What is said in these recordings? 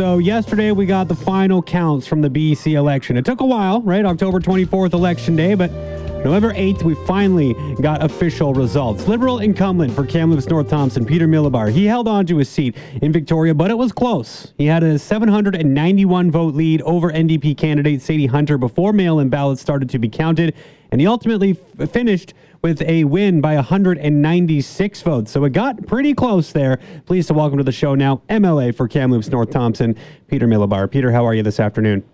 So yesterday we got the final counts from the BC election. It took a while, right? October 24th, election day, but November 8th, we finally got official results. Liberal incumbent for Kamloops North Thompson, Peter Milobar, he held on to his seat in Victoria, but it was close. He had a 791 vote lead over NDP candidate Sadie Hunter before mail in ballots started to be counted, and he ultimately f- finished with a win by 196 votes. So it got pretty close there. Pleased to welcome to the show now MLA for Kamloops North Thompson, Peter Milobar. Peter, how are you this afternoon?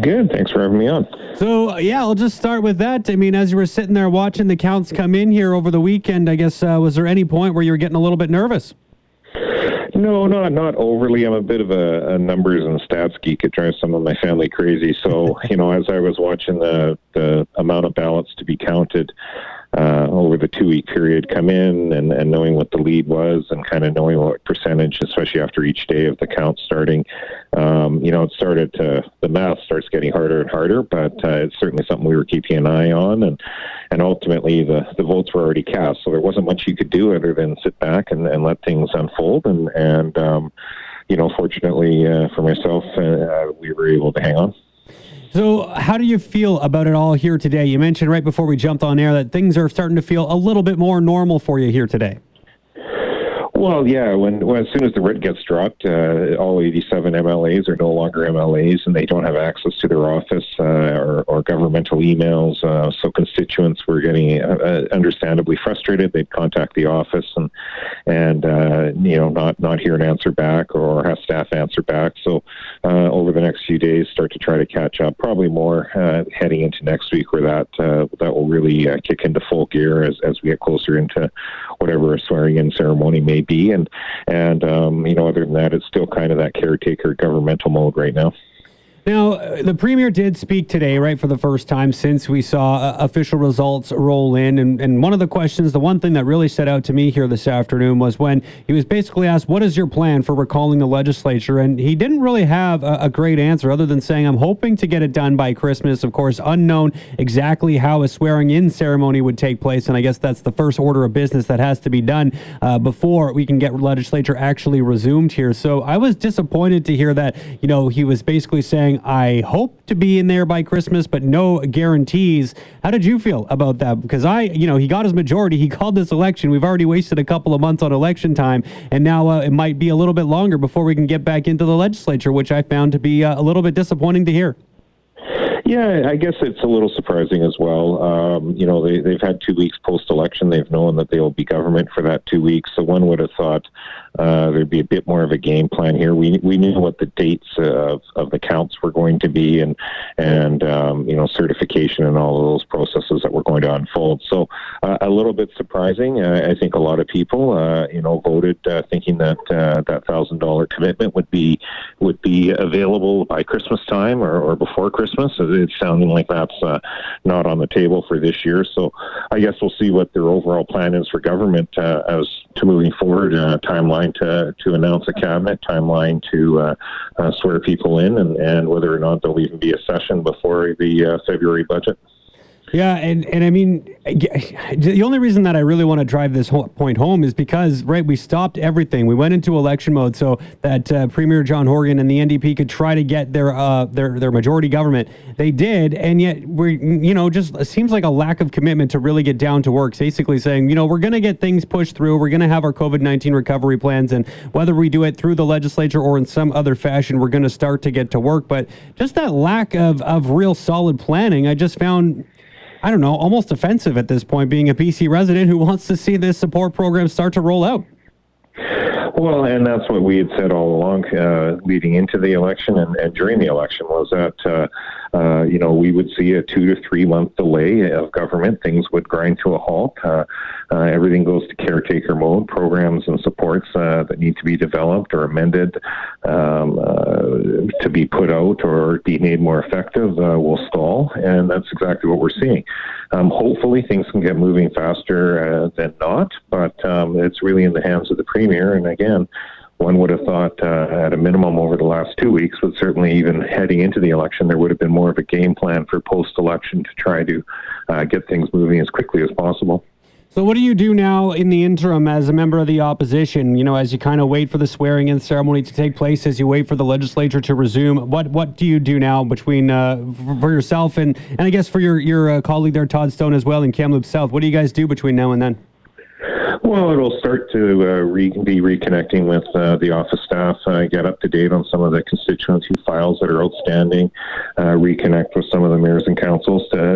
Good. Thanks for having me on. So, yeah, I'll just start with that. I mean, as you were sitting there watching the counts come in here over the weekend, I guess, uh, was there any point where you were getting a little bit nervous? No, not not overly. I'm a bit of a, a, numbers and stats geek. It drives some of my family crazy. So, you know, as I was watching the the amount of ballots to be counted, uh, over the two week period come in and, and knowing what the lead was and kind of knowing what percentage, especially after each day of the count starting. Um, you know, it started to, the math starts getting harder and harder, but uh, it's certainly something we were keeping an eye on. And, and ultimately, the, the votes were already cast. So there wasn't much you could do other than sit back and, and let things unfold. And, and um, you know, fortunately uh, for myself, uh, we were able to hang on. So, how do you feel about it all here today? You mentioned right before we jumped on air that things are starting to feel a little bit more normal for you here today. Well, yeah. When, when, as soon as the writ gets dropped, uh, all 87 MLAs are no longer MLAs, and they don't have access to their office uh, or, or, governmental emails. Uh, so constituents were getting uh, uh, understandably frustrated. They'd contact the office and and uh, you know not not hear an answer back or have staff answer back. So over the next few days, start to try to catch up. Probably more heading into next week, where that that will really kick into full gear as as we get closer into whatever a swearing-in ceremony may be. And and um, you know, other than that, it's still kind of that caretaker governmental mode right now. Now, uh, the premier did speak today, right, for the first time since we saw uh, official results roll in. And, and one of the questions, the one thing that really stood out to me here this afternoon was when he was basically asked, What is your plan for recalling the legislature? And he didn't really have a, a great answer other than saying, I'm hoping to get it done by Christmas. Of course, unknown exactly how a swearing in ceremony would take place. And I guess that's the first order of business that has to be done uh, before we can get legislature actually resumed here. So I was disappointed to hear that, you know, he was basically saying, I hope to be in there by Christmas, but no guarantees. How did you feel about that? Because I, you know, he got his majority. He called this election. We've already wasted a couple of months on election time, and now uh, it might be a little bit longer before we can get back into the legislature, which I found to be uh, a little bit disappointing to hear. Yeah, I guess it's a little surprising as well. Um, you know, they, they've had two weeks post election. They've known that they will be government for that two weeks. So one would have thought uh, there'd be a bit more of a game plan here. We we knew what the dates of, of the counts were going to be, and and um, you know certification and all of those processes that were going to unfold. So uh, a little bit surprising. Uh, I think a lot of people, uh, you know, voted uh, thinking that uh, that thousand dollar commitment would be would be available by Christmas time or, or before Christmas it's sounding like that's uh, not on the table for this year. So I guess we'll see what their overall plan is for government uh, as to moving forward. Uh, timeline to to announce a cabinet, timeline to uh, uh, swear people in, and, and whether or not there'll even be a session before the uh, February budget. Yeah, and, and I mean, the only reason that I really want to drive this point home is because, right, we stopped everything. We went into election mode so that uh, Premier John Horgan and the NDP could try to get their uh, their their majority government. They did, and yet we're, you know, just seems like a lack of commitment to really get down to work. Basically saying, you know, we're going to get things pushed through. We're going to have our COVID 19 recovery plans, and whether we do it through the legislature or in some other fashion, we're going to start to get to work. But just that lack of, of real solid planning, I just found I don't know, almost offensive at this point, being a BC resident who wants to see this support program start to roll out. Well, and that's what we had said all along, uh, leading into the election and, and, during the election, was that uh, uh, you know we would see a two to three month delay of government. Things would grind to a halt. Uh, uh, everything goes to caretaker mode. Programs and supports uh, that need to be developed or amended um, to be put out or be made more effective will stall, and that's exactly what we're seeing. Um, hopefully, things can get moving faster than not, but um, it's really in the hands of the premier. And again, one would have thought uh, at a minimum over the last two weeks, but certainly even heading into the election, there would have been more of a game plan for post election to try to uh, get things moving as quickly as possible. So, what do you do now in the interim as a member of the opposition? You know, as you kind of wait for the swearing in ceremony to take place, as you wait for the legislature to resume, what what do you do now between uh, for yourself and and I guess for your your uh, colleague there, Todd Stone, as well in Kamloops South? What do you guys do between now and then? Well, it'll start to uh, re- be reconnecting with uh, the office staff, uh, get up to date on some of the constituency files that are outstanding, uh, reconnect with some of the mayors and councils to,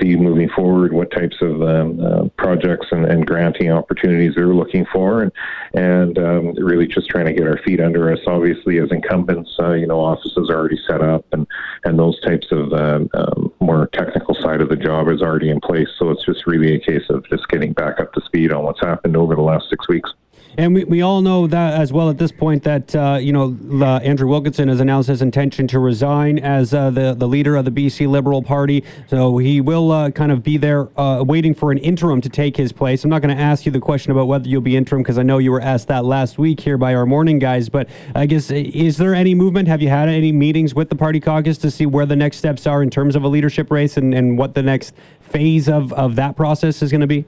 see moving forward what types of um, uh, projects and, and, granting opportunities they're looking for, and and um, really just trying to get our feet under us. Obviously, as incumbents, uh, you know, offices are already set up, and and those types of um, um, more technical side of the job is already in place. So it's just really a case of just getting back up to speed on what's happened over the last six weeks. And we, we all know that as well at this point that, uh, you know, uh, Andrew Wilkinson has announced his intention to resign as uh, the, the leader of the BC Liberal Party. So he will uh, kind of be there uh, waiting for an interim to take his place. I'm not going to ask you the question about whether you'll be interim because I know you were asked that last week here by our morning guys. But I guess, is there any movement? Have you had any meetings with the party caucus to see where the next steps are in terms of a leadership race and, and what the next phase of, of that process is going to be?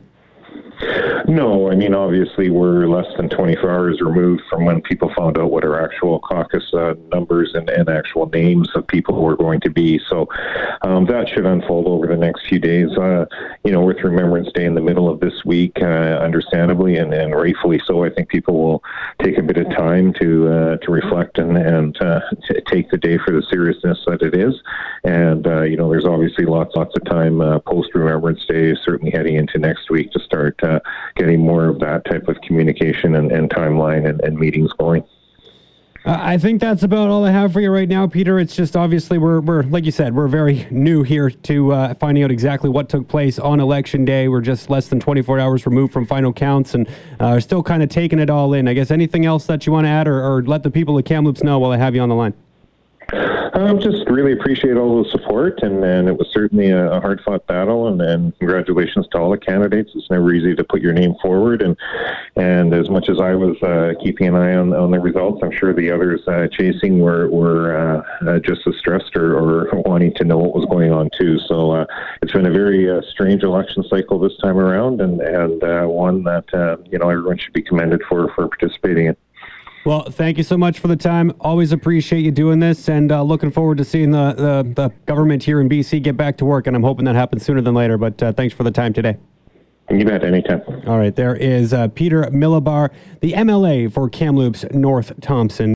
No, I mean, obviously, we're less than 24 hours removed from when people found out what our actual caucus uh, numbers and, and actual names of people who are going to be. So um, that should unfold over the next few days. Uh, you know, with Remembrance Day in the middle of this week, uh, understandably and, and rightfully so, I think people will take a bit of time to uh, to reflect and, and uh, t- take the day for the seriousness that it is. And, uh, you know, there's obviously lots, lots of time post Remembrance Day, certainly heading into next week to start getting more of that type of communication and, and timeline and, and meetings going. I think that's about all I have for you right now, Peter. It's just obviously we're, we're like you said, we're very new here to uh, finding out exactly what took place on election day. We're just less than 24 hours removed from final counts and uh, still kind of taking it all in. I guess anything else that you want to add or, or let the people at Kamloops know while I have you on the line? Um, just really appreciate all the support, and, and it was certainly a, a hard fought battle. And, and congratulations to all the candidates. It's never easy to put your name forward, and and as much as I was uh, keeping an eye on, on the results, I'm sure the others uh, chasing were were uh, uh just as stressed or, or, wanting to know what was going on too. So uh, it's been a very uh, strange election cycle this time around, and and one that you know everyone should be commended for for participating in. Well, thank you so much for the time. Always appreciate you doing this, and uh, looking forward to seeing the, the, the government here in BC get back to work. And I'm hoping that happens sooner than later. But uh, thanks for the time today. You bet, anytime. All right, there is uh, Peter Milobar, the MLA for Kamloops North Thompson.